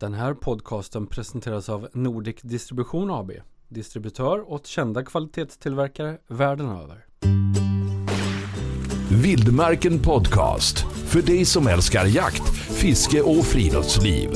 Den här podcasten presenteras av Nordic Distribution AB, distributör åt kända kvalitetstillverkare världen över. Vildmarken Podcast. För dig som älskar jakt, fiske och friluftsliv.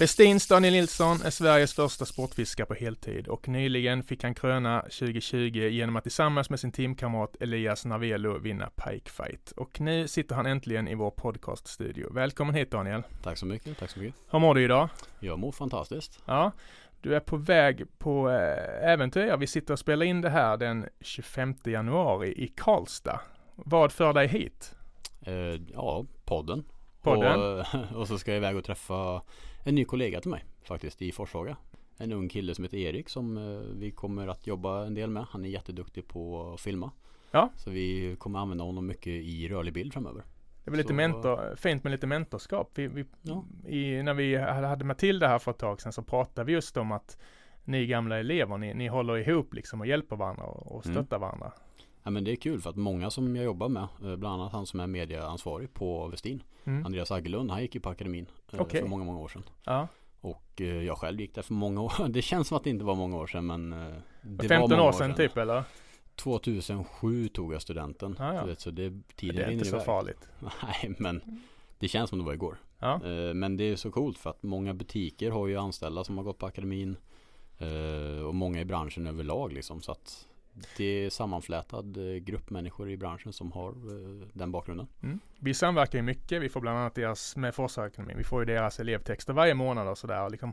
Westins Daniel Nilsson är Sveriges första sportfiskare på heltid och nyligen fick han kröna 2020 genom att tillsammans med sin teamkamrat Elias Narvelo vinna Pike Fight. Och nu sitter han äntligen i vår podcaststudio. Välkommen hit Daniel! Tack så mycket, tack så mycket. Hur mår du idag? Jag mår fantastiskt. Ja, du är på väg på äh, äventyr. Vi sitter och spelar in det här den 25 januari i Karlstad. Vad för dig hit? Eh, ja, podden. Podden? Och, och, så ska jag iväg och träffa en ny kollega till mig faktiskt i Forshaga. En ung kille som heter Erik som eh, vi kommer att jobba en del med. Han är jätteduktig på att filma. Ja. Så vi kommer använda honom mycket i rörlig bild framöver. Det var lite Så- mentor, fint med lite mentorskap. Vi, vi, Ja. i, när vi hade Matilda här för ett tag sedan så pratade vi just om att ni gamla elever, ni, ni håller ihop liksom och hjälper varandra och, och Mm. stöttar varandra. Ja, men det är kul för att många som jag jobbar med, eh, bland annat han som är medieansvarig på Westin, Mm. Andreas Aggelund, han gick ju på akademin eh, Okej. för många, många år sedan. Ja. Och eh, jag själv gick där för många år. Det känns som att det inte var många år sedan men eh, det 15 var många år sedan typ eller? 2007 tog jag studenten. Ja, ja. Vet, så det, tiden det är inte så iväg. farligt. Nej men det känns som det var igår. Ja. Eh, men det är så coolt för att många butiker har ju anställda som har gått på akademin. eh, och många i branschen överlag liksom. Så att det är sammanflätad eh, grupp människor i branschen som har eh, den bakgrunden. Mm. Vi samverkar ju mycket. Vi får bland annat deras, med Forsakademin, vi får ju deras elevtexter varje månad och sådär. Liksom,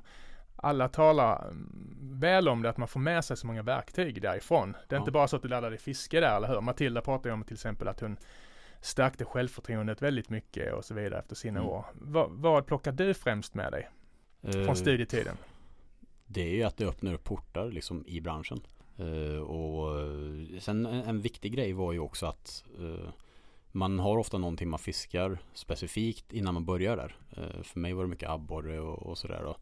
alla talar mm, väl om det, att man får med sig så många verktyg därifrån. Det är Ja. inte bara så att du lär dig fiske där, eller hur? Matilda pratar ju om till exempel att hon stärkte självförtroendet väldigt mycket och så vidare efter sina Mm. år. Va, vad plockar du främst med dig från studietiden? Det är ju att det öppnar upp portar liksom i branschen. Eh, och eh, sen en, viktig grej var ju också att eh, man har ofta någonting man fiskar specifikt innan man börjar där. För mig var det mycket abborre och, och sådär och,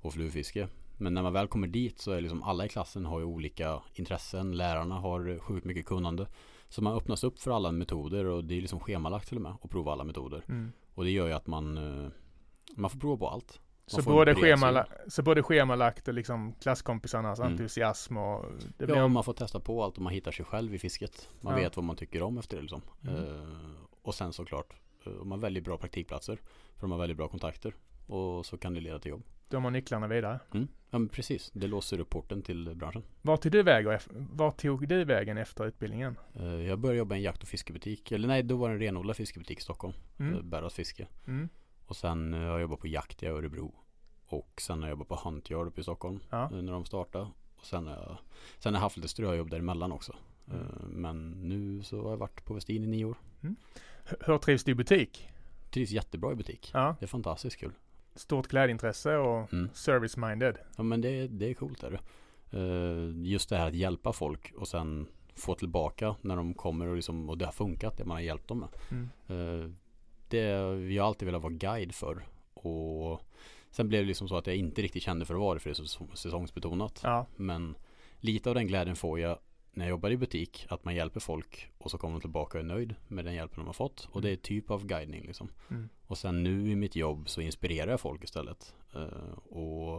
och flugfiske. Men när man väl kommer dit så är liksom alla i klassen har ju olika intressen. Lärarna har sjukt mycket kunnande. Så man öppnas upp för alla metoder och det är liksom schemalagt till och med att prova alla metoder. Mm. Och det gör ju att man, man får prova på allt. Så Man både, schemala, så både schemalagt och liksom klasskompisarnas Mm. entusiasm och det blir Ja, man får testa på allt och man hittar sig själv i fisket. Man Ja. vet vad man tycker om efter det liksom. Mm. Eh, och sen såklart, om man väljer bra praktikplatser. För de har väldigt bra kontakter. Och så kan det leda till jobb. de har nycklarna vidare. Mm. Ja men precis, det låser upp porten till branschen. Var tog du, väg och var tog du vägen efter utbildningen? Eh, jag började jobba i en jakt och fiskebutik. Eller nej, då var det en renodlad fiskebutik i Stockholm. Mm. Bäras fiske. Mm. Och sen eh, har jag jobbat på jakt i Örebro. Och sen har jag jobbat på Huntyard uppe i Stockholm. Ja. eh, När de startade. Och sen har jag, sen har jag haft lite ströjobb däremellan också. Mm. Eh, Men nu så har jag varit på Westin i nio år. H- Hur trivs du i butik? Trivs jättebra i butik. Ja, Det är fantastiskt kul. stort klädintresse och Mm. service-minded. Ja men det, det är coolt är det. Just det här att hjälpa folk och sen få tillbaka när de kommer och, liksom, och det har funkat det man har hjälpt dem med. Mm. Det, jag har alltid velat vara guide för. Och sen blev det liksom så att jag inte riktigt kände för att vara det för det är så säsongsbetonat. Ja, Men lite av den glädjen får jag när jag jobbar i butik. Att man hjälper folk och så kommer de tillbaka och är nöjd med den hjälpen de har fått. Och det är typ av guidning liksom. mm. Och sen nu i mitt jobb så inspirerar jag folk istället. Eh, och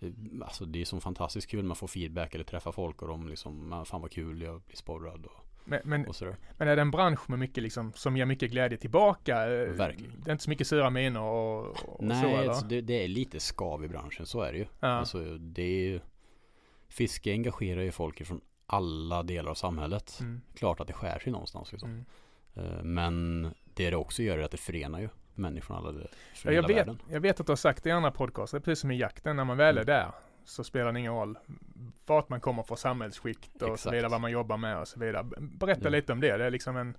eh, alltså det är så fantastiskt kul man får feedback eller träffa folk och de liksom, "Ah, fan vad kul, jag blir sporrad och, men, men, men är det en bransch med mycket liksom, som ger mycket glädje tillbaka? Eh, Verkligen. Det är inte så mycket sura miner och, och så Nej, eller? alltså det, det är lite skav i branschen, så är det ju. Ja. Alltså det är ju, fiske engagerar ju folk från alla delar av samhället. Mm. Klart att det skär sig någonstans liksom. Mm. Eh, Men det det också gör är att det förenar ju människor från alla Ja, från jag, hela vet, världen. jag vet att du har sagt det i andra podcaster, precis som i jakten, när man väl är Mm. där så spelar det ingen roll vart man kommer från samhällsskikt och så Exakt. vidare, vad man jobbar med och så vidare. Berätta Ja. lite om det, det är liksom en, en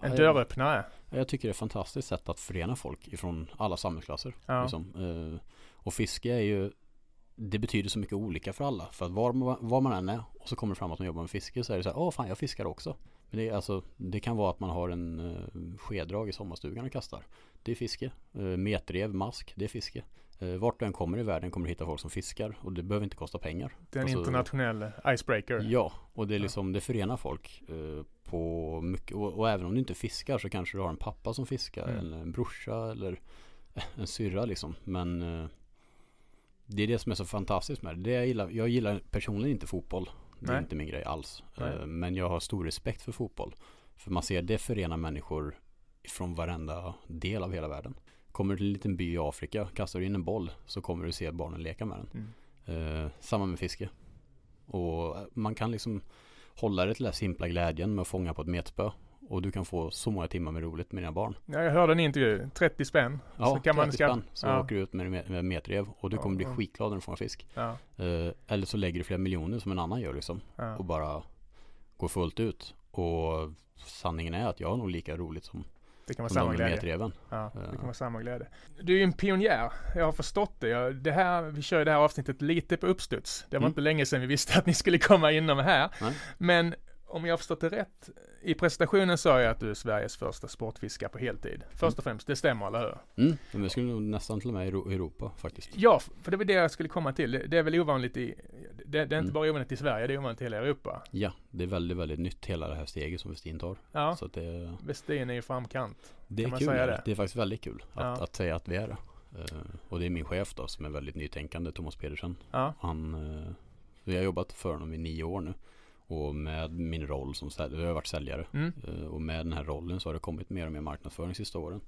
Ja, jag- dörröppnare. Jag tycker det är ett fantastiskt sätt att förena folk ifrån alla samhällsklasser. Ja. Liksom. Eh, Och fiske är ju Det betyder så mycket olika för alla. För att var, man- var man än är och så kommer det fram att man jobbar med fiske så är det så här, åh fan jag fiskar också. Men det, är alltså, det kan vara att man har en uh, skedrag i sommarstugan och kastar. Det är fiske. Uh, metrev, mask, det är fiske. Uh, vart du än kommer i världen kommer du hitta folk som fiskar och det behöver inte kosta pengar. Det är en Alltså- internationell icebreaker. Ja, och det är liksom, det förenar folk uh, på mycket. Och, och även om du inte fiskar så kanske du har en pappa som fiskar Mm. eller en brorsa eller en syrra liksom. Men det är det som är så fantastiskt med det. det jag, gillar, jag gillar personligen inte fotboll. Det är Nej. inte min grej alls. Uh, men jag har stor respekt för fotboll. För man ser det förenar människor från varenda del av hela världen. Kommer du till en liten by i Afrika, kastar du in en boll så kommer du se barnen leka med den. Mm. Eh, samma med fiske. Och eh, man kan liksom hålla det till den simpla glädjen med att fånga på ett metspö. Och du kan få så många timmar med roligt med dina barn. Ja, jag hörde en intervju, 30 spänn. Ja, så kan man 30 ska- spänn. Så ja. åker du ut med, med, metrev och du kommer bli ja. skitglad när du fångar fisk. Ja, Eh, eller så lägger du flera miljoner som en annan gör liksom. ja. Och bara går fullt ut. Och sanningen är att jag har nog lika roligt som, Det kan vara samma glädje. Ja, det kan vara samma glädje. Du är ju en pionjär. Jag har förstått det. Det här, vi kör ju det här avsnittet lite på uppstuds. Det var Mm. inte länge sedan vi visste att ni skulle komma inom här. Nej. Men om jag har förstått det rätt. I presentationen sa jag att du är Sveriges första sportfiskare på heltid. Först och främst, det stämmer, eller hur? Mm, men jag skulle nog nästan till och med i Europa faktiskt. Ja, för det var det jag skulle komma till. Det- Det är väl ovanligt i, det, det är inte Mm. bara ovanligt i Sverige, det är ovanligt i hela Europa. Ja, det är väldigt, väldigt nytt hela det här steget som Westin tar. Ja, Så det, Westin är i framkant. Det är kul. det? det? det är faktiskt väldigt kul att, Ja. att säga att vi är det. Eh, och det är min chef då som är väldigt nytänkande, Thomas Pedersen. Ja, Han, eh, vi har jobbat för honom i nio år nu. Och med min roll som säljare, jag har varit säljare. mm. Eh, och med den här rollen så har det kommit mer och mer marknadsföring sista åren.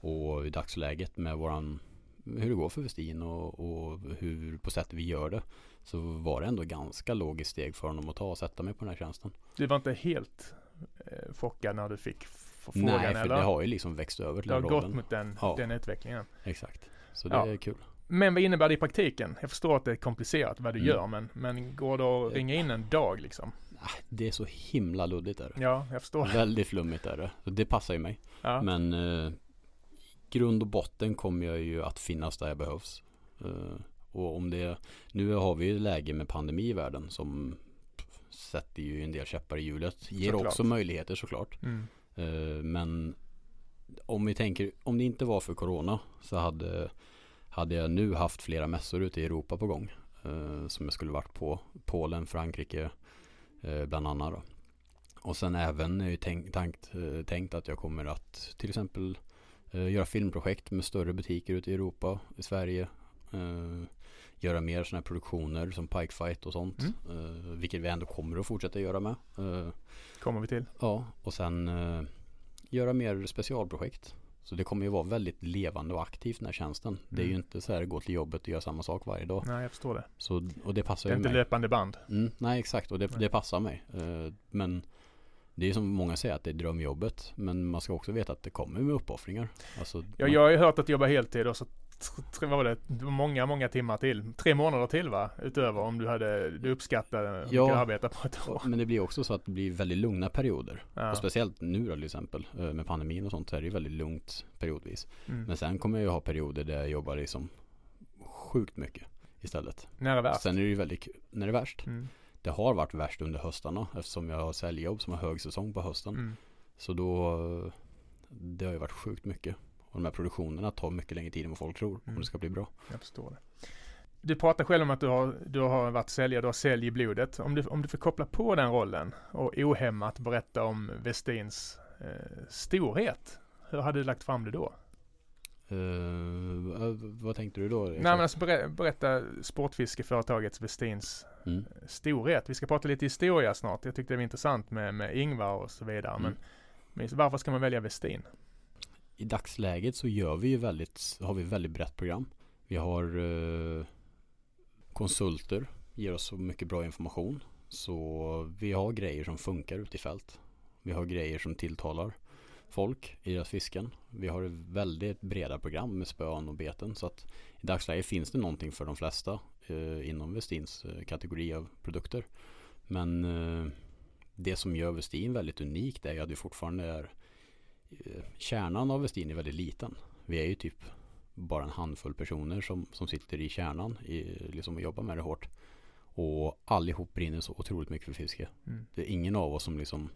Och i dagsläget med våran, hur det går för Westin och, och hur på sätt vi gör det. Så var det ändå ganska logiskt steg för honom att ta och sätta mig på den här tjänsten. Du var inte helt eh, chockad när du fick förfrågan, Nej, för eller? det har ju liksom växt över till Det har den gått rollen. mot den, Ja. den utvecklingen. Exakt. Så det Ja. är kul. Men vad innebär det i praktiken? Jag förstår att det är komplicerat vad du Mm. gör, men, men går det att ringa in en dag liksom? Ah, Det är så himla luddigt är det. Ja, jag förstår. Väldigt flummigt är det. Det passar ju mig. Ja. Men eh, grund och botten kommer jag ju att finnas där jag behövs. Eh, och om det, nu har vi ju läge med pandemi i världen som sätter ju en del käppar i hjulet. Ger Såklart. också möjligheter såklart. Mm. Eh, men om vi tänker, om det inte var för Corona så hade, hade jag nu haft flera mässor ute i Europa på gång. Eh, som jag skulle varit på. Polen, Frankrike eh, bland annat. Då. Och sen även är ju tänkt, tankt, eh, tänkt att jag kommer att till exempel eh, göra filmprojekt med större butiker ute i Europa, i Sverige. Eh, göra mer sådana här produktioner som Pike Fight och sånt. Mm. Eh, vilket vi ändå kommer att fortsätta göra med. Kommer vi till. Ja, och sen göra mer specialprojekt. Så det kommer ju vara väldigt levande och aktivt den här tjänsten. Det är ju Mm. inte så här gå till jobbet och göra samma sak varje dag. Nej, jag förstår det. Så, och det passar Det är ju inte mig. löpande band. Mm, nej, exakt. Och det, det passar mig. Eh, men det är som många säger att det är drömjobbet. Men man ska också veta att det kommer med uppoffringar. Alltså, Ja, man- jag har ju hört att du jobbar heltid och så tr- tr- vad var det, det många, många timmar till. Tre månader till va? Utöver om du hade, du uppskattade Ja. mycket arbeta på ett år. Men det blir också så att det blir väldigt lugna perioder. Ja. Och speciellt nu då till exempel eh, med pandemin och sånt så är det väldigt lugnt periodvis. Mm. Men sen kommer jag ju ha perioder där jag jobbar liksom sjukt mycket istället. Nära värst. Sen är det ju väldigt när det är värst. Mm. Det har varit värst under höstarna eftersom jag har säljjobb som har högsäsong på hösten. Mm. Så då eh, det har ju varit sjukt mycket. Och de här produktionerna tar mycket längre tid än vad folk tror om Mm. det ska bli bra. Jag förstår det. Du pratar själv om att du har, du har varit säljare, du har sälj i blodet. Om du, om du får koppla på den rollen och ohämmat berätta om Westins eh, storhet. Hur hade du lagt fram det då? Eh, eh, vad tänkte du då? Nej men alltså berä, berätta sportfiskeföretagets Westins Mm. storhet. Vi ska prata lite historia snart. Jag tyckte det var intressant med, med Ingvar och så vidare. Mm. Men, men varför ska man välja Westin? I dagsläget så gör vi ju väldigt, har vi väldigt brett program. Vi har eh, konsulter, ger oss så mycket bra information. Så vi har grejer som funkar ute i fält. Vi har grejer som tilltalar folk i deras fisken. Vi har ett väldigt breda program med spön och beten. Så att i dagsläget finns det någonting för de flesta eh, inom Westins eh, kategori av produkter. Men eh, det som gör Westin väldigt unikt är att vi fortfarande är kärnan av Westin är väldigt liten. Vi är ju typ bara en handfull personer som, som sitter i kärnan i, liksom och jobbar med det hårt. Och allihop brinner så otroligt mycket för fiske. Mm. Det är ingen av oss som liksom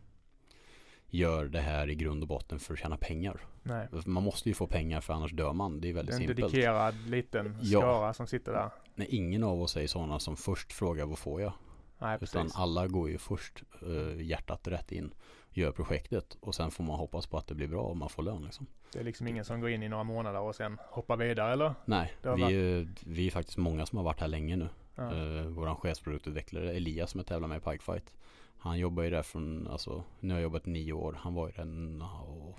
gör det här i grund och botten för att tjäna pengar. Nej. Man måste ju få pengar för annars dör man. Det är väldigt En simpelt. dedikerad liten Ja. skara som sitter där. Nej, ingen av oss är sådana som först frågar vad får jag? Nej, Utan alla går ju först eh, hjärtat rätt in, gör projektet och sen får man hoppas på att det blir bra och man får lön liksom. Det är liksom ingen som går in i några månader och sen hoppar vidare eller? Nej, vi, är- vi är faktiskt många som har varit här länge nu. Ja. Eh, våran chefsproduktutvecklare Elias som jag tävlar med i Pikefight. Han jobbar ju där från, alltså nu har jag jobbat nio år. Han var ju där nå-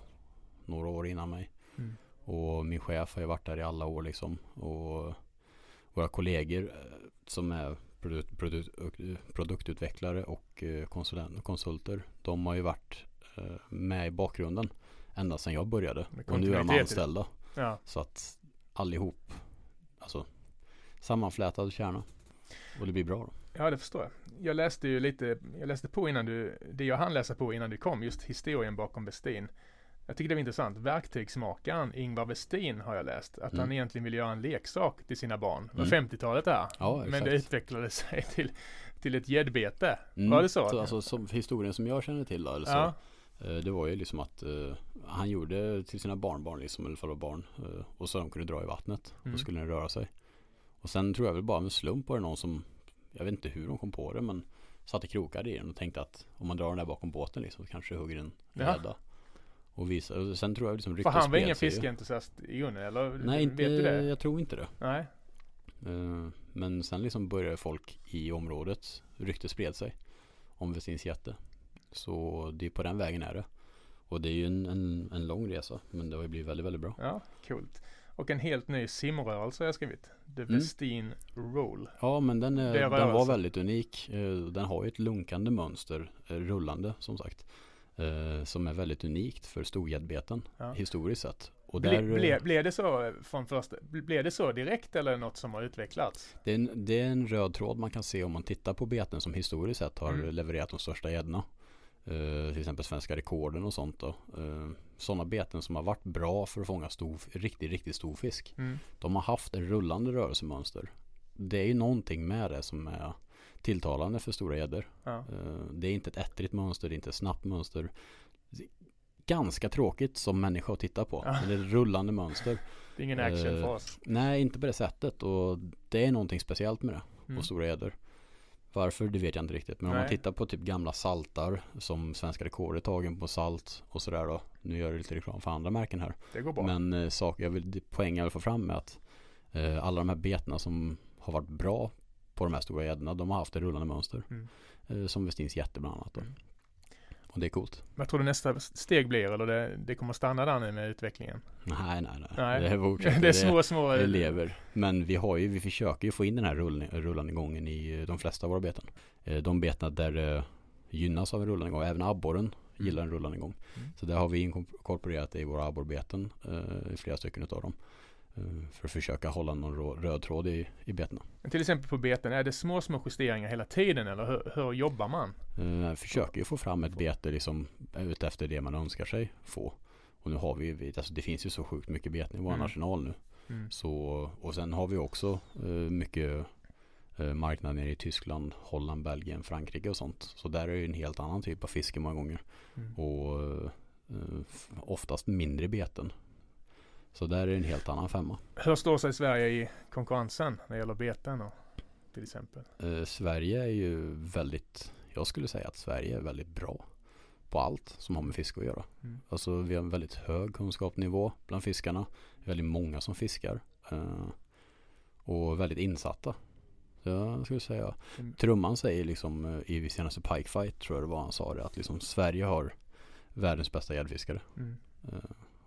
några år innan mig. Mm. Och min chef har ju varit där i alla år liksom. Och våra kollegor eh, som är produkt, produkt, produktutvecklare och eh, konsulent, konsulter. De har ju varit eh, med i bakgrunden ända sedan jag började. Och nu är de anställda. Ja. Så att allihop, alltså sammanflätad kärna. Och det blir bra då. ja, det förstår jag. Jag läste ju lite, jag läste på innan du, det jag hann läsa på innan du kom, just historien bakom Westin. Jag tycker det var intressant. Verktygsmakaren Ingvar Westin har jag läst. Att Mm. han egentligen ville göra en leksak till sina barn. Det var Mm. 50-talet där. Ja, Men det utvecklade sig till, till ett gäddbete. Mm. Var det så? alltså som historien som jag känner till då, eller så, ja. eh, Det var ju liksom att eh, han gjorde till sina barnbarn liksom, eller för barn. eh, och så de kunde dra i vattnet. Mm. Och skulle den röra sig. Och sen tror jag väl bara med slump var det någon som, jag vet inte hur de kom på det men satte krokar i den och tänkte att om man drar den där bakom båten liksom så kanske det hugger en gädda. Och, visa, och sen tror jag liksom För han var ingen fiskeentusiast i grunden eller? Nej, inte, Vet du det? jag tror inte det. Nej. Eh, Men sen liksom började folk i området, ryktet spred sig om Westins jätte. Så det är på den vägen är det. Och det är ju en, en, en lång resa, men det har ju blivit väldigt, väldigt bra. Ja, coolt. Och en helt ny simrörelse har jag skrivit. The Mm. Westin Roll. Ja, men den, är, Det är den var väldigt unik. Eh, Den har ju ett lunkande mönster, eh, rullande som sagt. Eh, Som är väldigt unikt för storgäddbeten Ja. historiskt sett. Och Ble, där, eh, ble, blev det så från första, blev det så direkt eller något som har utvecklats? Det är, en, det är en röd tråd man kan se om man tittar på beten som historiskt sett har Mm. levererat de största gäddorna. Eh, till exempel svenska rekorden och sånt då. Uh, sådana beten som har varit bra för att fånga stor, riktigt, riktigt stor fisk. Mm. De har haft en rullande rörelsemönster. Det är ju någonting med det som är tilltalande för stora gäddor. Ja. Eh, det är inte ett ettrigt mönster, det är inte ett snabbt mönster. Ganska tråkigt som människa att titta på. Ja. Men det är ett rullande mönster. Det är ingen action Eh, för oss. Nej, inte på det sättet. Och det är någonting speciellt med det Mm. och stora gäddor. Varför, det vet jag inte riktigt. Men om Nej. man tittar på typ gamla saltar som svenska rekord är tagen på salt och sådär då. Nu gör jag lite reklam för andra märken här. Det går bra. Men eh, sak, jag vill, det poäng jag vill få fram är att eh, alla de här betena som har varit bra på de här stora gäddorna, de har haft ett rullande mönster. Mm. Eh, som Westins jätte bland annat då. Mm. Och det är coolt. Vad tror du nästa steg blir eller det, det kommer stanna där nu med utvecklingen? Nej, nej, nej. Nej. Det, fortsätter. det är små, små... Det lever. Men vi har ju, vi försöker ju få in den här rullning, rullande gången i eh, de flesta av våra beten. Eh, De betena där det gynnas av en rullande gång, även abborren gillar en rullande gång. Mm. Så där har vi inkorporerat det i våra abborrbeten, i flera stycken utav dem. Eh, För att försöka hålla någon röd tråd i, i betena. Men Till exempel på beten, är det små, små justeringar hela tiden eller hur, hur jobbar man? Eh, försöker ju få fram ett bete liksom utefter det man önskar sig få. Och nu har vi, alltså det finns ju så sjukt mycket beten i vår Mm. arsenal nu. Mm. Så, och sen har vi också eh, mycket eh, marknad nere i Tyskland, Holland, Belgien, Frankrike och sånt. Så där är det ju en helt annan typ av fiske många gånger. Mm. Och eh, oftast mindre beten. Så där är det en helt annan femma. Hur står sig Sverige i konkurrensen när det gäller beten och, till exempel? Eh, Sverige är ju väldigt, jag skulle säga att Sverige är väldigt bra på allt som har med fiske att göra. Mm. Alltså vi har en väldigt hög kunskapsnivå bland fiskarna. Väldigt många som fiskar. eh, och väldigt insatta. Så jag skulle säga, Mm. Trumman säger liksom eh, i senaste Pike Fight tror jag det var han sa det att liksom Sverige har världens bästa gäddfiskare. Mm. Eh,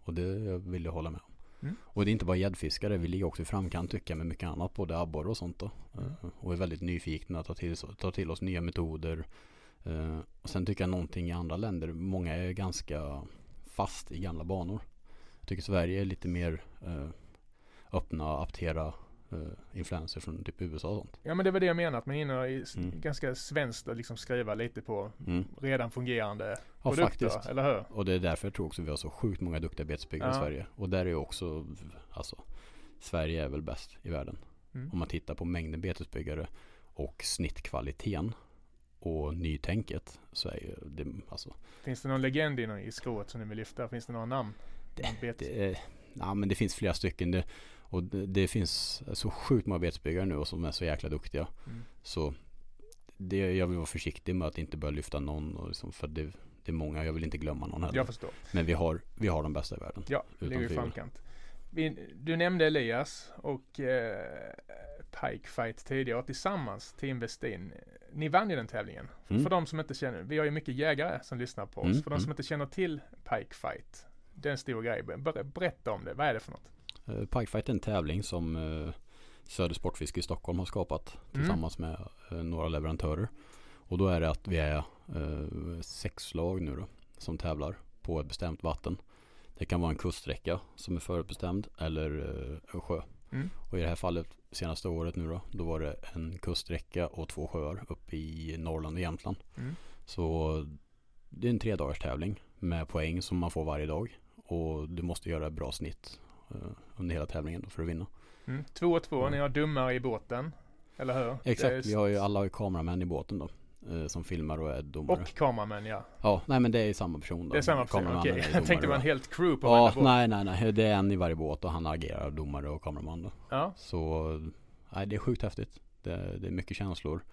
och det vill jag hålla med om. Mm. Och det är inte bara gäddfiskare, vi ligger också i framkant tycker jag med mycket annat, både abborre och sånt då. Mm. Eh, och är väldigt nyfikna, tar till, tar till oss nya metoder. Eh, och sen tycker jag någonting i andra länder, många är ganska fast i gamla banor. Jag tycker Sverige är lite mer eh, öppna, aptera eh, influenser från typ USA och sånt. Ja men det var det jag menade, att man hinner i Mm. ganska svenskt att liksom skriva lite på Mm. redan fungerande Ja produkter, faktiskt. eller hur? Och det är därför jag tror också vi har så sjukt många duktiga betesbyggare Ja. i Sverige. Och där är ju också, alltså Sverige är väl bäst i världen. Mm. Om man tittar på mängden betesbyggare och snittkvaliteten och nytänket så är ju det, alltså Finns det någon legend i skrået som ni vill lyfta? Finns det några namn? Det, är- ja, men det finns flera stycken det, och det, det finns så sjukt många betesbyggare nu och som är så jäkla duktiga. Mm. Så det, jag vill vara försiktig med att inte börja lyfta någon och liksom, för det, det är många, jag vill inte glömma någon heller. Jag förstår. Men vi har, vi har de bästa i världen. Ja, ligger i tvivel. framkant. Du nämnde Elias och eh, Pike Fight tidigare tillsammans, Team Westin. Ni vann ju den tävlingen. Mm. För de som inte känner, vi har ju mycket jägare som lyssnar på oss. Mm, För de som mm. inte känner till Pike Fight. Det är en stor grej. Ber- Berätta om det. Vad är det för något? Uh, Pikefight är en tävling som uh, Söder Sportfiske i Stockholm har skapat Mm. tillsammans med eh, några leverantörer. Och då är det att vi är eh, sex lag nu då som tävlar på ett bestämt vatten. Det kan vara en kuststräcka som är förutbestämd eller eh, en sjö. Mm. Och i det här fallet senaste året nu då, då var det en kuststräcka och två sjöar uppe i Norrland och Jämtland. Mm. Så det är en tre tävling med poäng som man får varje dag. Och du måste göra ett bra snitt eh, under hela tävlingen då för att vinna. Mm. Två och två, Mm. ni har dummare i båten. Eller hur? Exakt, är- vi har ju alla ju kameramän i båten då. eh, Som filmar och är domare. Och kameramän ja. Ja, nej men det är samma person då. Det är samma person, okej. är Jag tänkte det var en helt crew på Ja, varje båt. nej nej nej. Det är en i varje båt och han agerar domare och kameraman då. Ja. Så nej, det är sjukt häftigt. Det, det är mycket känslor.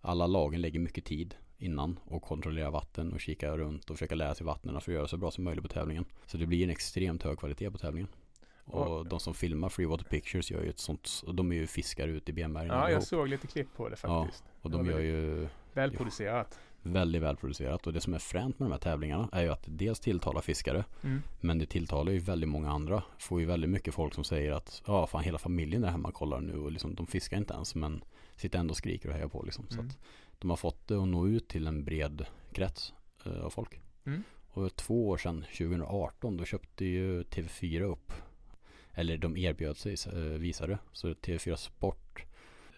Alla lagen lägger mycket tid innan och kontrollerar vatten och kikar runt och försöker lära sig vattnen för att göra så bra som möjligt på tävlingen. Så det blir en extremt hög kvalitet på tävlingen. Och, Och- de som filmar Freewater Pictures gör ju ett sånt, de är ju fiskare ute i benbergen Ja, jag såg lite klipp på det faktiskt. Och det de gör ju Välproducerat. väldigt välproducerat och det som är fränt med de här tävlingarna är ju att det dels tilltalar fiskare Mm. men det tilltalar ju väldigt många andra. Får ju väldigt mycket folk som säger att ja fan hela familjen är hemma och kollar nu och liksom de fiskar inte ens men sitter ändå och skriker och hejar på liksom. Så Mm. att de har fått det att nå ut till en bred krets eh, av folk. Mm. Och två år sedan, 2018, då köpte ju TV4 upp eller de erbjöd sig eh, visare. Så TV4 Sport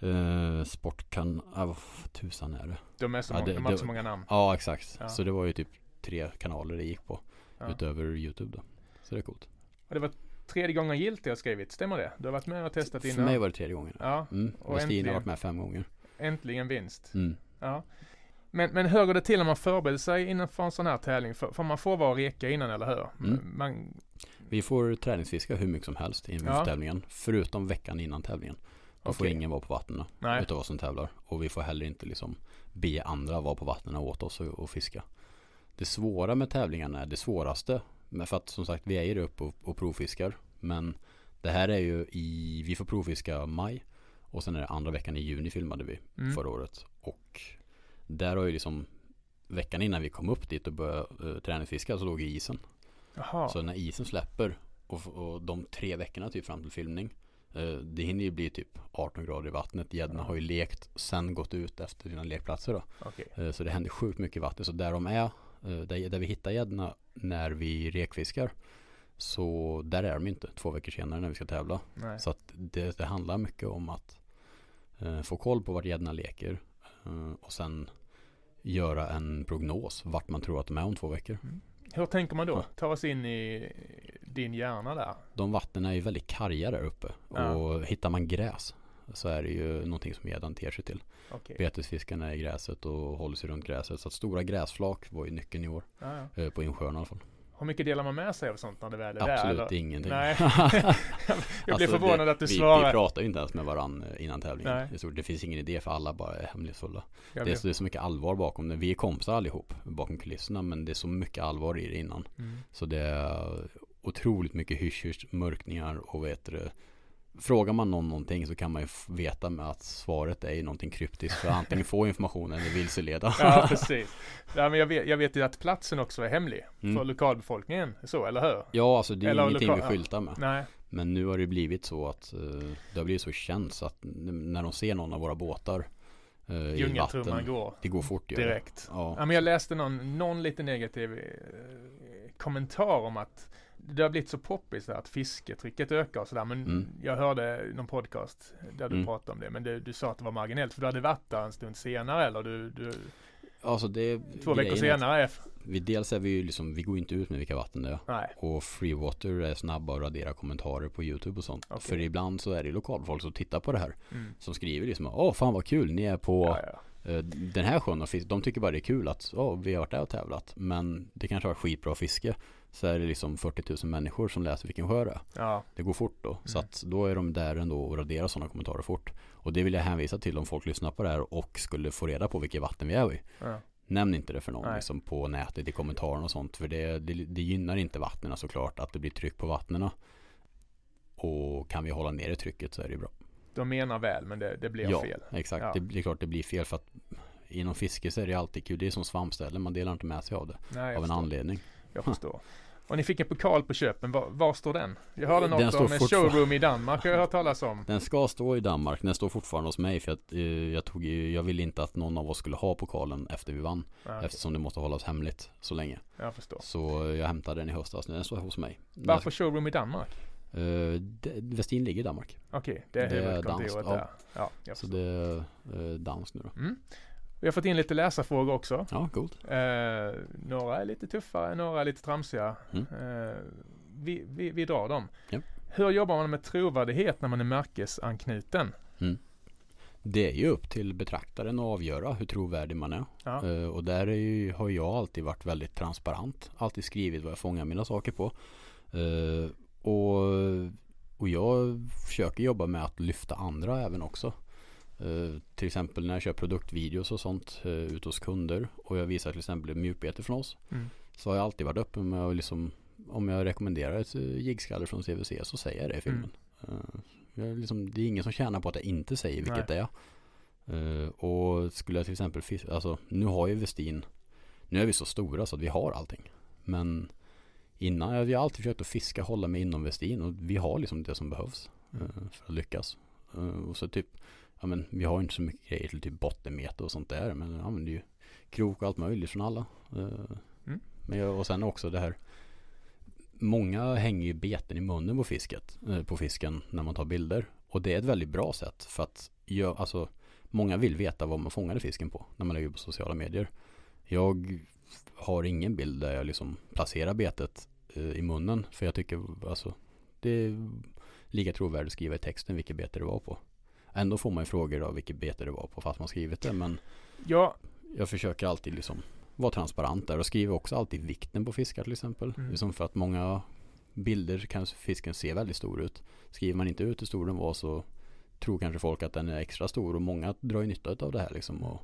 eh, Sport kan, ah, vad tusan är det? De är så Ja, det- de har det- så många namn. Ja exakt. Ja. Så det var ju typ tre kanaler det gick på. Ja. Utöver YouTube då. Så det är coolt. Och det var tredje gången gilt jag har skrivit, stämmer det? Du har varit med och testat För innan? mig var det tredje gången. Ja, Mm. Och Westin äntligen. har varit med fem gånger. äntligen vinst. Mm. Ja. Men, men hur går det till när man förbereder sig inför en sån här tävling? För, för man får vara och reka innan, eller hur? Mm. Man, Vi får träningsfiska hur mycket som helst inför Ja. tävlingen. Förutom veckan innan tävlingen. Då får Okej. ingen vara på vattnen nej. utav oss som tävlar. Och vi får heller inte liksom be andra vara på vattnen åt oss och, och fiska. Det svåra med tävlingarna är det svåraste. För att som sagt vi är ju uppe och, och provfiskar. Men det här är ju i, vi får provfiska maj. Och sen är det andra veckan i juni filmade vi Mm. förra året. Och där har ju liksom veckan innan vi kom upp dit och började uh, träningsfiska så låg ju isen. Jaha. Så när isen släpper och, och de tre veckorna typ fram till filmning. eh, det hinner ju bli typ 18 grader i vattnet. Gäddorna har ju lekt sen gått ut efter sina lekplatser då. Okej. Eh, så det händer sjukt mycket i vattnet. Så där de är, eh, där, där vi hittar gäddorna när vi rekfiskar. Så där är de inte två veckor senare när vi ska tävla. Nej. Så att det, det handlar mycket om att eh, få koll på vart gäddorna leker. eh, och sen göra en prognos vart man tror att de är om två veckor. Hur tänker man då? Ja. Ta oss in i din hjärna där. De vattnen är ju väldigt karga där uppe. Ja. Och hittar man gräs så är det ju någonting som gäddan ter sig till. Okej. Betesfiskarna är i gräset och håller sig runt gräset. Så att stora gräsflak var ju nyckeln i år. Ja, ja. eh, På insjön i alla fall. Hur mycket delar man med sig av sånt när det väl är där? Absolut ingenting. Nej. Jag blir Alltså, förvånad det, att du vi, svarar. Vi pratar ju inte ens med varandra innan tävlingen. Nej. Det, finns ingen idé för alla bara är hemlighetsfulla. Det är, det är så mycket allvar bakom det. Vi är kompisar allihop bakom kulisserna men det är så mycket allvar i det innan. Mm. Så det är otroligt mycket hysch mörkningar och vet du, Frågar man någon någonting så kan man ju veta med att svaret är ju någonting kryptiskt för antingen få information eller vilseleda. Ja, precis. Ja, men jag, vet, jag vet ju att platsen också är hemlig Mm. för lokalbefolkningen. Så, eller hur? Ja, alltså det är Eller ingenting vi skyltar med. Nej. Men nu har det blivit så att eh, det har blivit så känt så att när de ser någon av våra båtar eh, i vatten, går det går fort direkt. Ja. Ja, men jag läste någon, någon lite negativ eh, kommentar om att det har blivit så poppis att fisketrycket ökar och sådär. Men Mm. jag hörde någon podcast där du Mm. pratade om det. Men du, du sa att det var marginellt. För du hade varit där en stund senare eller du, du Alltså det två veckor senare. Är, Vi, dels är vi ju liksom, vi går inte ut med vilka vatten det är. nej, Och Freewater är snabba att radera kommentarer på YouTube och sånt. Okej. För ibland så är det lokalfolk som tittar på det här. mm. Som skriver liksom Åh fan vad kul, ni är på ja, ja. Eh, Den här sjön, och fisk, de tycker bara det är kul att ja, vi har varit där och tävlat. Men det kanske har skitbra fiske. Så är det liksom 40 000 människor som läser vilken sjö det är. Ja, Det går fort då. Så Mm. att då är de där ändå och raderar sådana kommentarer fort. Och det vill jag hänvisa till om folk lyssnar på det här och skulle få reda på vilket vatten vi är i. ja. Nämn inte det för någon liksom, på nätet i kommentarerna och sånt. För det, det, det gynnar inte vattnen såklart att det blir tryck på vattnena. Och kan vi hålla nere trycket så är det bra. De menar väl men det, det blir ja, fel. exakt. Ja. Det, det är klart det blir fel för att inom fiske så är det alltid kul. Det är som svampställen. Man delar inte med sig av det. Nej, av en anledning. Jag förstår. Och ni fick en pokal på köpen. Var, var står den? Jag hörde Den något står om en showroom i Danmark. Jag har hört talas om. Den ska stå i Danmark. Den står fortfarande hos mig för att eh, jag, tog, jag ville inte att någon av oss skulle ha pokalen efter vi vann. Ja, okej. Eftersom det måste hållas hemligt så länge. Jag förstår. Så jag hämtade den i höstas. Den står hos mig. Varför showroom i Danmark? Uh, Westin ligger i Danmark. Okej, det är Det är huvudkontoret där. ja. Ja, jag Så det är uh, danskt nu då. Mm. Vi har fått in lite läsarfrågor också. Ja, coolt. Eh, några är lite tuffare, några är lite tramsiga. Mm. Eh, vi, vi, vi drar dem. Ja. Hur jobbar man med trovärdighet när man är märkesanknuten? Det är ju upp till betraktaren att avgöra hur trovärdig man är. Ja. Eh, och där är ju, har jag alltid varit väldigt transparent. Alltid skrivit vad jag fångar mina saker på. Eh, och, och jag försöker jobba med att lyfta andra även också. Eh, till exempel när jag kör produktvideos och sånt uh, ut hos kunder och jag visar till exempel mjukbete från oss. Mm. Så har jag alltid varit öppen med att liksom om jag rekommenderar ett uh, jiggskalle från CVC så säger jag det i filmen. Eh, är liksom, det är ingen som tjänar på att jag inte säger vilket det är. Eh, och skulle jag till exempel alltså nu har ju Westin, nu är vi så stora så att vi har allting. Men innan, jag har alltid försökt att fiska, hålla mig inom Westin och vi har liksom det som behövs Mm. eh, för att lyckas. Eh, och så typ, ja men vi har ju inte så mycket grejer till typ bottenmeter och sånt där men jag använder ju krok och allt möjligt från alla. Eh, Mm. men jag, och sen också det här Många hänger ju beten i munnen på fisket, eh, på fisken när man tar bilder. Och det är ett väldigt bra sätt för att jag, alltså Många vill veta vad man fångade fisken på när man lägger på sociala medier. Jag har ingen bild där jag liksom placerar betet eh, i munnen för jag tycker alltså det är lika trovärdigt att skriva i texten vilket bete det var på. Ändå får man ju frågor av vilket bete det var på fast man skrivit det men Ja, jag försöker alltid liksom vara transparent där och skriver också alltid vikten på fiskar till exempel. Mm. Liksom för att många bilder kan fisken se väldigt stor ut. Skriver man inte ut hur stor den var så tror kanske folk att den är extra stor och många drar ju nytta av det här liksom och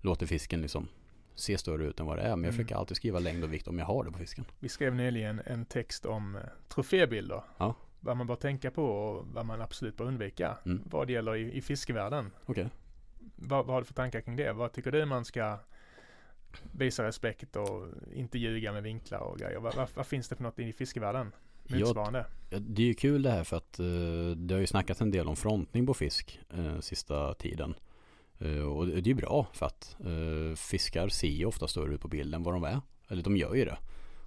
låter fisken liksom se större ut än vad det är. Men jag Mm. försöker alltid skriva längd och vikt om jag har det på fisken. vi skrev nyligen en text om eh, trofébilder. Ja. Vad man bör tänka på och vad man absolut bör undvika. Mm. Vad det gäller i, i fiskevärlden. Okej. Vad, vad har du för tankar kring det? Vad tycker du man ska visa respekt och inte ljuga med vinklar och grejer? Vad, vad, vad finns det för något i fiskevärlden? Motsvarande? ja, det är ju kul det här för att eh, det har ju snackats en del om frontning på fisk eh, sista tiden. Eh, och det är ju bra för att eh, fiskar ser ju ofta större ut på bilden vad de är. Eller de gör ju det.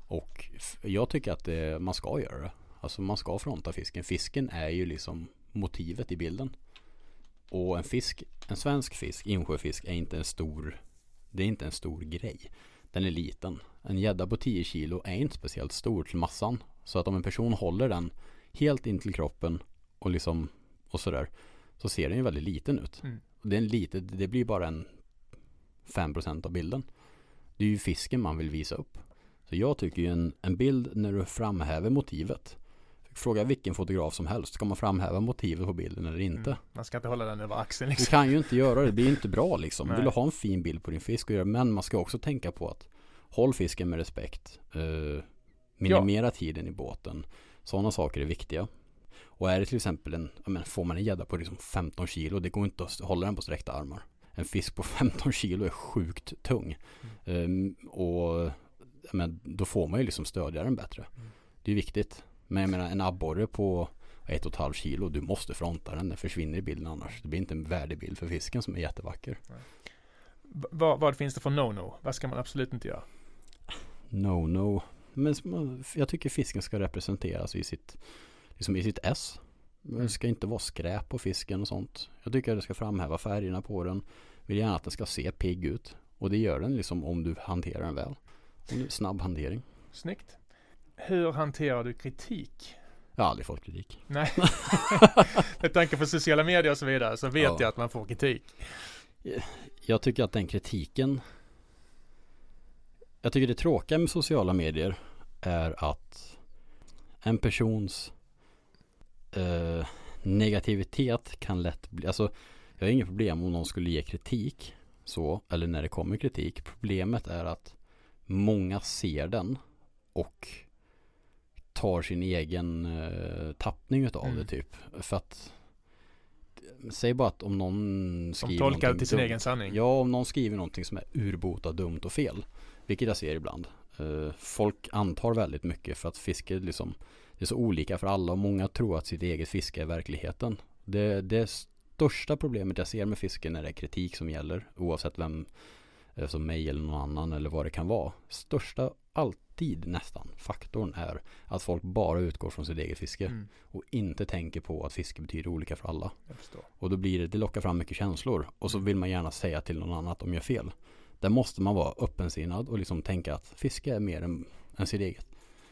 Och jag tycker att det, man ska göra det. Alltså man ska fronta fisken. Fisken är ju liksom motivet i bilden. Och en fisk, en svensk fisk, insjöfisk, är inte en stor, det är inte en stor grej. Den är liten. En gädda på 10 kilo är inte speciellt stor till massan. Så att om en person håller den helt in till kroppen och liksom och sådär så ser den ju väldigt liten ut. Mm. Det, är en lite, det blir bara en 5% av bilden. Det är ju fisken man vill visa upp. Så jag tycker ju en, en bild när du framhäver motivet. Fråga vilken fotograf som helst. Ska man framhäva motivet på bilden eller inte? Mm. Man ska inte hålla den över axeln Du liksom. kan ju inte göra det, det blir inte bra liksom. Nej. Vill du ha en fin bild på din fisk men man ska också tänka på att håll fisken med respekt. Eh, minimera tiden i båten. Sådana saker är viktiga. Och är det till exempel en, ja, men får man en gädda på liksom 15 kilo, det går inte att hålla den på sträckta armar. En fisk på 15 kilo är sjukt tung. Mm. Eh, och ja, men då får man ju liksom stödja den bättre. Mm. Det är viktigt. Men jag menar en abborre på ett och ett halvt kilo, du måste fronta den. Den försvinner i bilden annars. Det blir inte en värdig bild för fisken som är jättevacker. V- vad, vad finns det för no-no? Vad ska man absolut inte göra? No, no. Men jag tycker fisken ska representeras i sitt, liksom i sitt S. Det ska inte vara skräp på fisken och sånt. Jag tycker att det ska framhäva färgerna på den. Vill gärna att den ska se pigg ut. Och det gör den liksom om du hanterar den väl. Snabb hantering. Snyggt. Hur hanterar du kritik? Jag har aldrig fått kritik. Nej, med tanke på sociala medier och så vidare så vet Ja. jag att man får kritik. Jag tycker att den kritiken Jag tycker det tråkiga med sociala medier är att en persons eh, negativitet kan lätt bli, alltså jag har inget problem om någon skulle ge kritik så, eller när det kommer kritik. Problemet är att många ser den och tar sin egen eh, tappning utav Mm. det typ. För att Säg bara att om någon Som skriver tolkar någonting till sin dumt. egen sanning. Ja, om någon skriver någonting som är urbota dumt och fel. Vilket jag ser ibland. Eh, folk antar väldigt mycket för att fiske liksom Det är så olika för alla och många tror att sitt eget fiske är verkligheten. Det, det största problemet jag ser med fisken är det kritik som gäller. Oavsett vem som mig eller någon annan eller vad det kan vara. Största, alltid nästan, faktorn är att folk bara utgår från sitt eget fiske. Mm, Och inte tänker på att fiske betyder olika för alla. Och då blir det, det lockar fram mycket känslor. Och så vill man gärna säga till någon annan att de gör fel. Där måste man vara öppensinnad och liksom tänka att fiske är mer än, än sitt eget.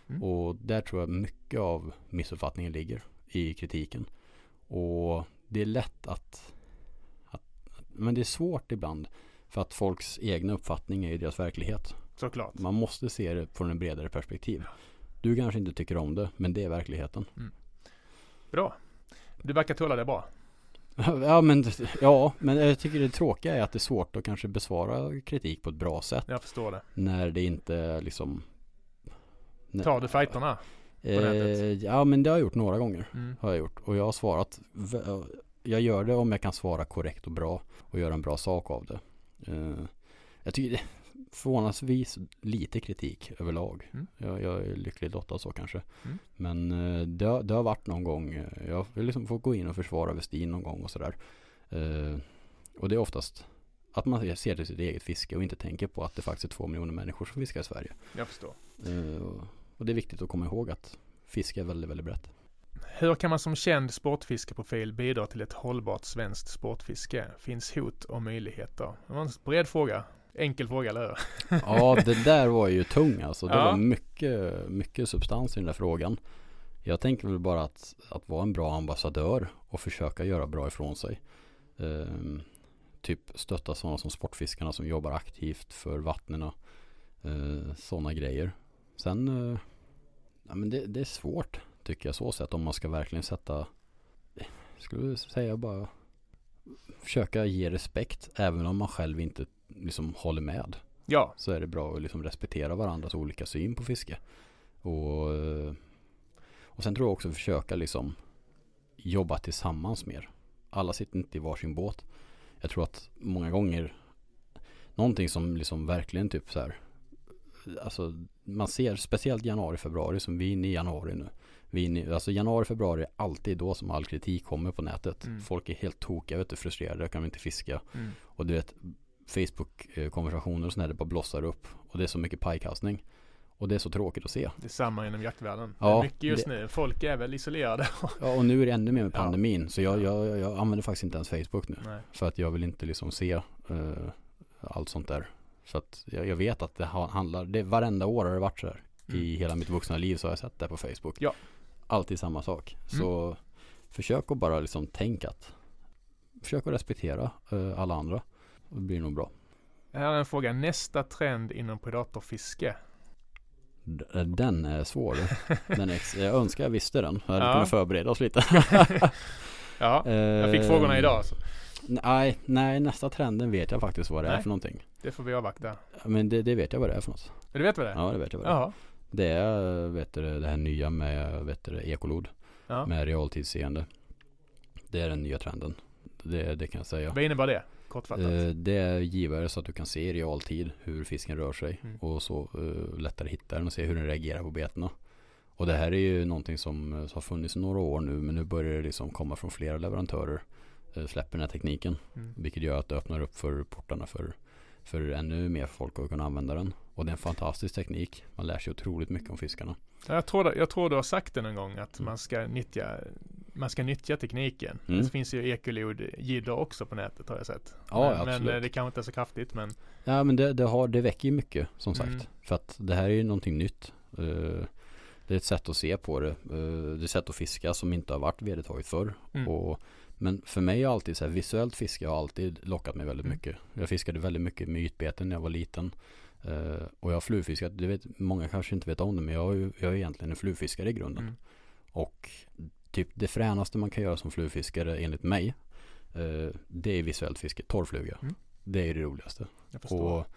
Mm. Och där tror jag mycket av missuppfattningen ligger i kritiken. Och det är lätt att, att men det är svårt ibland. För att folks egna uppfattning är ju deras verklighet. Såklart. Man måste se det från en bredare perspektiv. Du kanske inte tycker om det, men det är verkligheten. Bra. Du verkar tåla det bra. Ja men, ja, men jag tycker det tråkiga är att det är svårt att kanske besvara kritik på ett bra sätt. Jag förstår det. När det inte liksom när- Tar du fighterna? eh? Ja men det har jag gjort några gånger. Mm. Har jag gjort. Och jag har svarat. Jag gör det om jag kan svara korrekt och bra. Och göra en bra sak av det. Eh, jag tycker det är förvånansvis lite kritik överlag. Mm. Jag, jag är lycklig lottad så kanske. Mm. Men eh, det, har- det har varit någon gång. eh, Jag har liksom fått gå in och försvara Westin någon gång och sådär. Eh, och det är oftast att man ser till sitt eget fiske och inte tänker på att det faktiskt är två miljoner människor som fiskar i Sverige. Jag förstår. Eh, och- och det är viktigt att komma ihåg att fiske är väldigt, väldigt brett. Hur kan man som känd sportfiskeprofil bidra till ett hållbart svenskt sportfiske? Finns hot och möjligheter? Det var en bred fråga. Enkel fråga, eller hur? Ja, det där var ju tung alltså. Det Ja. var mycket, mycket substans i den där frågan. Jag tänker väl bara att, att vara en bra ambassadör och försöka göra bra ifrån sig. Ehm, typ stötta sådana som Sportfiskarna som jobbar aktivt för vattnena. Uh, sådana grejer. Sen, eh, ja men det, det är svårt tycker jag så sett om man ska verkligen sätta, skulle säga bara försöka ge respekt även om man själv inte liksom håller med Ja, så är det bra att liksom respektera varandras olika syn på fiske. Och, och sen tror jag också försöka liksom jobba tillsammans mer. Alla sitter inte i varsin båt. Jag tror att många gånger någonting som liksom verkligen typ så här Alltså man ser speciellt januari, februari som vi är inne i januari nu. Vi är inne, i- alltså januari, februari är alltid då som all kritik kommer på nätet. Mm. Folk är helt tokiga, vet du, frustrerade, kan inte fiska. mm. Och du vet Facebook-konversationer och sånt där, det bara blossar upp. Och det är så mycket pajkastning. Och det är så tråkigt att se. det är samma inom jaktvärlden. Ja, det är mycket just det- nu. Folk är väl isolerade. Ja, och nu är det ännu mer med Ja. pandemin. Så jag, jag, jag använder faktiskt inte ens Facebook nu. Nej. För att jag vill inte liksom se eh, allt sånt där. Så att jag, jag vet att det ha- handlar, det, varenda år har det varit så här. I Mm. hela mitt vuxna liv så har jag sett det på Facebook. Ja. Alltid samma sak. Mm. Så försök att bara liksom tänka att Försök att respektera eh, alla andra. Det blir nog bra. Här är en fråga. Nästa trend inom predatorfiske? D- Den är svår. Den är jag önskar jag visste den. Jag hade Ja. kunnat förbereda oss lite. Ja, jag fick Eh, frågorna idag. Så Nej, nej, nästa trenden vet jag faktiskt vad det är Nej. för någonting. det får vi avvakta. Men det, det vet jag vad det är för något. Du vet vad det är? Ja, det vet jag vad det är. Jaha. Det är vet du, det här nya med vet du, ekolod. Ja. Med realtidsseende. Det är den nya trenden. Det, det kan jag säga. Vad innebär det? Kortfattat. Eh, det är givare så att du kan se i realtid hur fisken rör sig. Mm. Och så eh, lättare hitta den och se hur den reagerar på betena. Och det här är ju någonting som, eh, har funnits i några år nu. Men nu börjar det liksom komma från flera leverantörer. Släpper den här tekniken. Mm. Vilket gör att det öppnar upp för portarna för, för ännu mer folk att kunna använda den. Och det är en fantastisk teknik. Man lär sig otroligt mycket om fiskarna. Ja, Jag tror, jag tror du har sagt det någon gång att Mm. man ska nyttja man ska nyttja tekniken. Mm. Det finns ju ekolod jidder också på nätet har jag sett. Ja, men, absolut. men eh, det kanske inte är så kraftigt men Ja men det, det, har, det väcker ju mycket som sagt. Mm. För att det här är ju någonting nytt. Eh, Det är ett sätt att se på det. Eh, Det är ett sätt att fiska som inte har varit vedertaget förr. Mm. Och, men för mig har alltid så här, visuellt fiske har alltid lockat mig väldigt Mm. mycket. Jag fiskade väldigt mycket med ytbeten när jag var liten. Eh, och jag har flugfiskat, du vet, många kanske inte vet om det men jag är, jag är egentligen en flugfiskare i grunden. Mm. Och typ det fränaste man kan göra som flugfiskare enligt mig eh, Det är visuellt fiske, torrfluga. Mm. Det är det roligaste. Och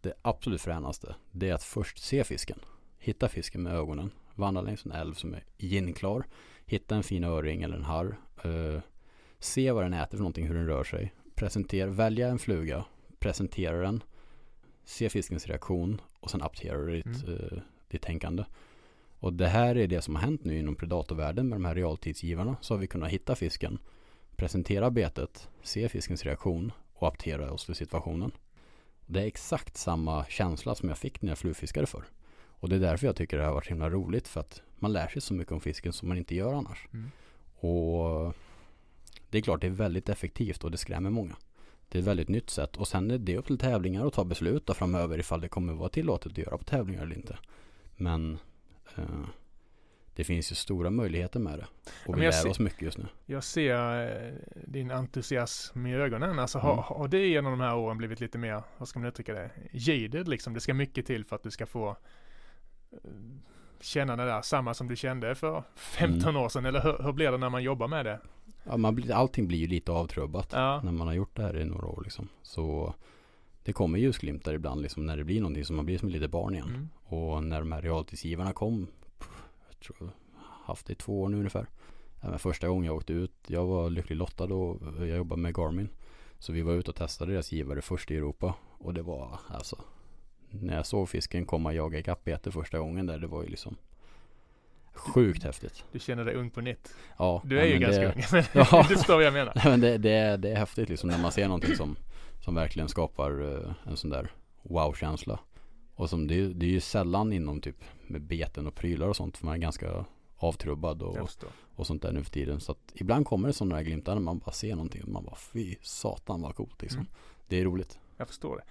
det absolut fränaste Det är att först se fisken Hitta fisken med ögonen Vandra längs en älv som är ginklar Hitta en fin öring eller en harr eh, Se vad den äter för någonting, hur den rör sig Presentera, välja en fluga Presentera den Se fiskens reaktion och sen aptera ditt, eh, ditt tänkande och det här är det som har hänt nu inom predatorvärlden med de här realtidsgivarna. Så har vi kunnat hitta fisken, presentera betet, se fiskens reaktion och aptera oss till situationen. Det är exakt samma känsla som jag fick när jag flugfiskade förr. Och det är därför jag tycker det har varit himla roligt för att man lär sig så mycket om fisken som man inte gör annars. Mm. Och det är klart det är väldigt effektivt och det skrämmer många. Det är ett väldigt nytt sätt och sen är det upp till tävlingar att ta beslut då framöver ifall det kommer vara tillåtet att göra på tävlingar eller inte. Men eh, det finns ju stora möjligheter med det. Och vi lär ser- oss mycket just nu. Jag ser eh, din entusiasm i ögonen. Alltså, har, Mm. har det genom de här åren blivit lite mer, vad ska man uttrycka det, jaded liksom? Det ska mycket till för att du ska få eh, känna det där, samma som du kände för 15 Mm. år sedan. Eller hur, hur blir det när man jobbar med det? Ja, man blir, allting blir ju lite avtrubbat Ja, när man har gjort det här i några år liksom. Så det kommer ljusglimtar ibland liksom när det blir någonting som man blir som ett litet barn igen. mm. Och när de här realtidsgivarna kom, pff, jag tror jag haft det i två år nu ungefär. Men första gången jag åkte ut, jag var lycklig lottad och jag jobbade med Garmin. Så vi var ute och testade deras givare först i Europa. Och det var alltså, när jag såg fisken komma jaga ikapp bete första gången där, det var ju liksom sjukt häftigt. du känner dig ung på nytt. Ja, Du är ju ganska det, ung, men Ja. du förstår vad jag menar. Men det, det, är, det är häftigt liksom när man ser någonting som, som verkligen skapar eh, en sån där wow-känsla. Och som det, är- det är ju sällan inom typ med beten och prylar och sånt för man är ganska avtrubbad och, och sånt där nu för tiden. Så att ibland kommer det sådana där glimtar när man bara ser någonting och man bara fy satan vad coolt liksom. Mm. Det är roligt. Jag förstår det.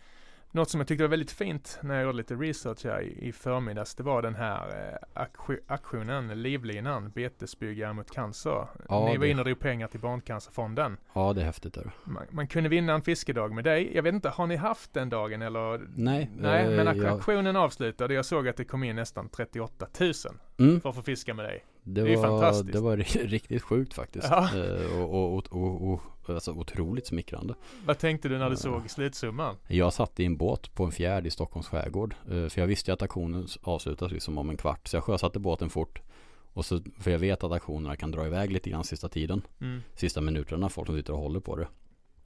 Något som jag tyckte var väldigt fint när jag gjorde lite research här i, i förmiddags, det var den här eh, aktion- aktionen, Livlinan, betesbyggare mot cancer. Ja, Ni var det- inne och drog pengar till Barncancerfonden. Ja det är häftigt där. Man, man kunde vinna en fiskedag med dig. Jag vet inte, har ni haft den dagen eller? Nej, Nej, eh, men jag- aktionen avslutade. Jag såg att det kom in nästan 38 000 Mm, för att få fiska med dig. Det, det var, det var ri- riktigt sjukt faktiskt. Ja. Eh, och, och, och, och, alltså, otroligt smickrande. Vad tänkte du när du Ja. såg slutsumman? Jag satt i en båt på en fjärd i Stockholms skärgård. eh, För jag visste att aktionen avslutas liksom om en kvart. Så jag sjösatte båten fort. Och så, för jag vet att aktionerna kan dra iväg lite grann sista tiden. Mm. Sista minuterna, folk som sitter och håller på det.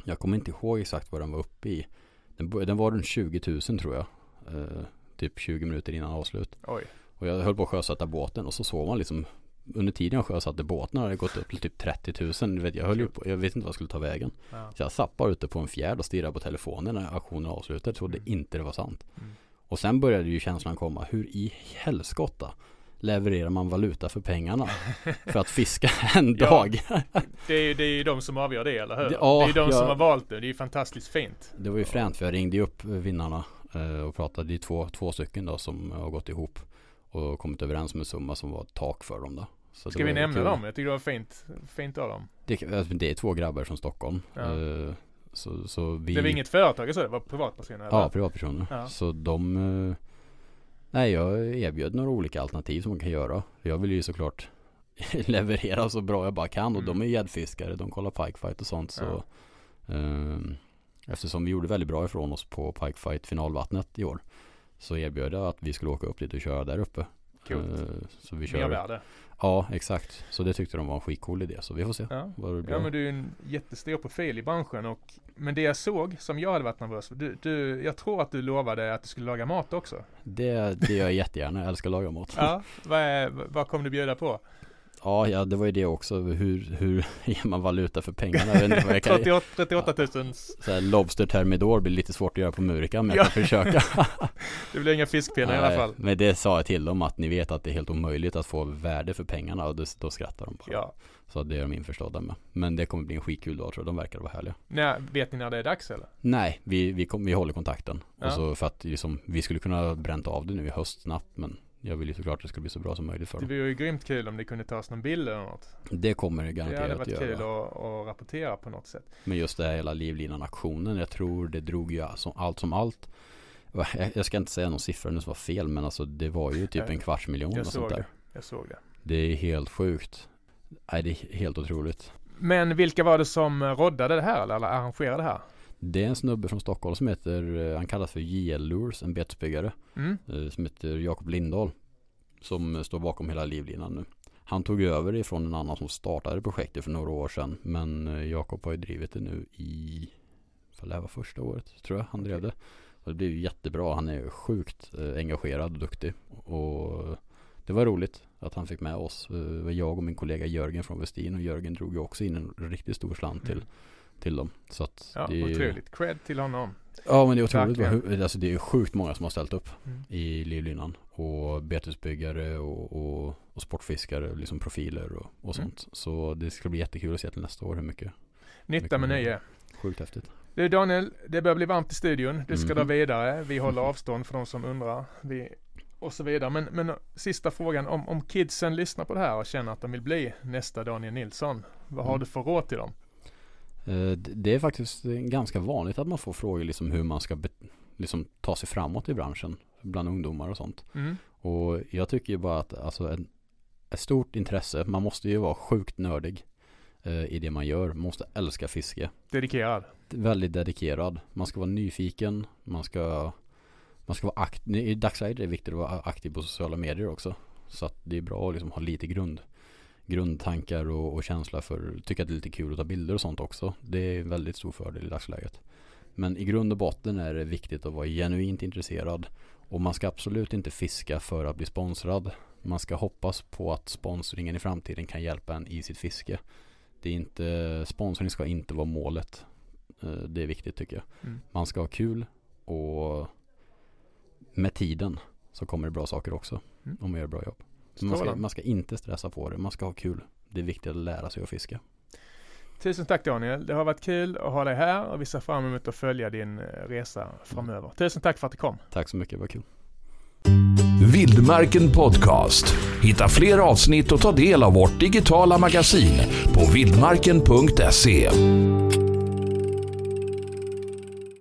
Jag kommer inte ihåg exakt vad den var uppe i. Den, den var runt 20 000 tror jag. Eh, typ 20 minuter innan avslut. Oj. Och jag höll på att sjösätta båten och så såg man liksom under tiden jag sjösatte båten hade det gått upp till typ 30 000. Du vet, jag, höll ju på, jag vet inte vad jag skulle ta vägen. Ja. Så jag satt bara ute på en fjärd och stirrade på telefonen när aktionen avslutade. Jag trodde Mm. inte det var sant. Mm. Och sen började ju känslan komma. Hur i helskotta levererar man valuta för pengarna för att fiska en Ja. dag? Det är ju det är ju de som avgör det, eller hur? Det- ja, det är ju de som ja. har valt det. Det är ju fantastiskt fint. Det var ju fränt för jag ringde upp vinnarna eh, och pratade. Det är två, två stycken då som har gått ihop och kommit överens om en summa som var ett tak för dem då. Så Ska vi nämna dem? Jag tycker det var fint, fint av dem. Det, alltså, det är två grabbar från Stockholm. Ja. Eh, så, så vi... Det var inget företag så det var privatpersoner? eller? Ja, privatpersoner. Ja. Så de... eh, Nej, jag erbjöd några olika alternativ som man kan göra. Jag vill ju såklart leverera så bra jag bara kan. Och Mm. de är gäddfiskare, de kollar pikefight och sånt. Så, ehm, eftersom vi gjorde väldigt bra ifrån oss på pikefight finalvattnet i år. Så erbjöd jag att vi skulle åka upp dit och köra där uppe. Coolt. Eh, så vi kör... Mervärde. Ja, exakt. Så det tyckte de var en skitcool idé. Så vi får se Ja. vad det blir. Ja men du är en jättestor profil i branschen och Men det jag såg som jag hade varit nervös för, du, du, jag tror att du lovade att du skulle laga mat också. Det, det gör jag jättegärna. Jag älskar att laga mat. Ja, vad, är, vad kommer du bjuda på? Ja, ja, det var ju det också. Hur, hur ger man valuta för pengarna? Jag vet inte vad jag kan... 38, 38 000, Så här, Lobster Thermidor blir lite svårt att göra på Murika men jag kan försöka. det blir inga fiskpinnar i alla fall. Men det sa jag till dem att ni vet att det är helt omöjligt att få värde för pengarna och då, då skrattar de bara. Ja. Så det är de införstådda med. Men det kommer bli en skitkul dag tror jag. De verkar vara härliga. Nej, vet ni när det är dags eller? Nej, vi, vi, kom, vi håller kontakten. Ja. Och så för att liksom, vi skulle kunna bränt av det nu i höst snabbt men jag vill ju såklart att det ska bli så bra som möjligt för Det dem. vore ju grymt kul om det kunde tas någon bild eller något. Det kommer det Det hade garanterat varit göra. kul att, att rapportera på något sätt. Men just det här hela livlinan-aktionen, jag tror det drog ju allt som allt. Jag, ska inte säga någon siffra nu som var fel, men alltså det var ju typ en kvarts miljon Jag och sånt såg där. det. Jag såg det. Det är helt sjukt. Nej, det är helt otroligt. Men vilka var det som roddade det här eller arrangerade det här? Det är en snubbe från Stockholm som heter, eh, han kallas för JL Lures, en betesbyggare. Mm? eh, Som heter Jakob Lindahl. Som står bakom hela livlinan nu. Han tog över ifrån en annan som startade projektet för några år sedan. Men eh, Jakob har ju drivit det nu i, för det här var första året tror jag han drev det. Och det blev ju jättebra. Han är ju sjukt eh, engagerad och duktig. Och det var roligt att han fick med oss. Eh, Det var jag och min kollega Jörgen från Westin och Jörgen drog ju också in en riktigt stor slant till, Mm. Till dem. Så att Ja, det är otroligt. Cred till honom. Ja men det är otroligt. Verkligen. Alltså det är sjukt många som har ställt upp Mm. i livlinan. Och betesbyggare och, och, och sportfiskare, liksom profiler och, och Mm. sånt. Så det ska bli jättekul att se till nästa år hur mycket. Nytta med nöje. Sjukt häftigt. Du Daniel, det börjar bli varmt i studion. Du ska Mhm. dra vidare. Vi håller avstånd för de som undrar. Vi, och så vidare. Men, men sista frågan. Om, om kidsen lyssnar på det här och känner att de vill bli nästa Daniel Nilsson. Vad har Mm. du för råd till dem? Eh, Det är faktiskt ganska vanligt att man får frågor liksom hur man ska liksom ta sig framåt i branschen. Bland ungdomar och sånt. Mm. Och jag tycker ju bara att alltså en, ett stort intresse, man måste ju vara sjukt nördig eh, i det man gör. Man måste älska fiske. Dedikerad. väldigt dedikerad. Man ska vara nyfiken. Man ska, man ska vara aktiv. I dagsläget är det viktigt att vara aktiv på sociala medier också. Så att det är bra att liksom ha lite grund, grundtankar och, och känsla för, tycka att det är lite kul att ta bilder och sånt också. Det är en väldigt stor fördel i dagsläget. Men i grund och botten är det viktigt att vara genuint intresserad. Och man ska absolut inte fiska för att bli sponsrad. Man ska hoppas på att sponsringen i framtiden kan hjälpa en i sitt fiske. Det är inte, sponsring ska inte vara målet. Eh, Det är viktigt tycker jag. Mm. Man ska ha kul och med tiden så kommer det bra saker också. Mm. Om man gör bra jobb. Man ska, man ska inte stressa på det. Man ska ha kul. Det är viktigt att lära sig att fiska. Tusen tack Daniel. Det har varit kul att ha dig här och vi ser fram emot att följa din eh, resa framöver. Tusen tack för att du kom. Tack så mycket, det var kul. Vildmarken Podcast. Hitta fler avsnitt och ta del av vårt digitala magasin på vildmarken.se.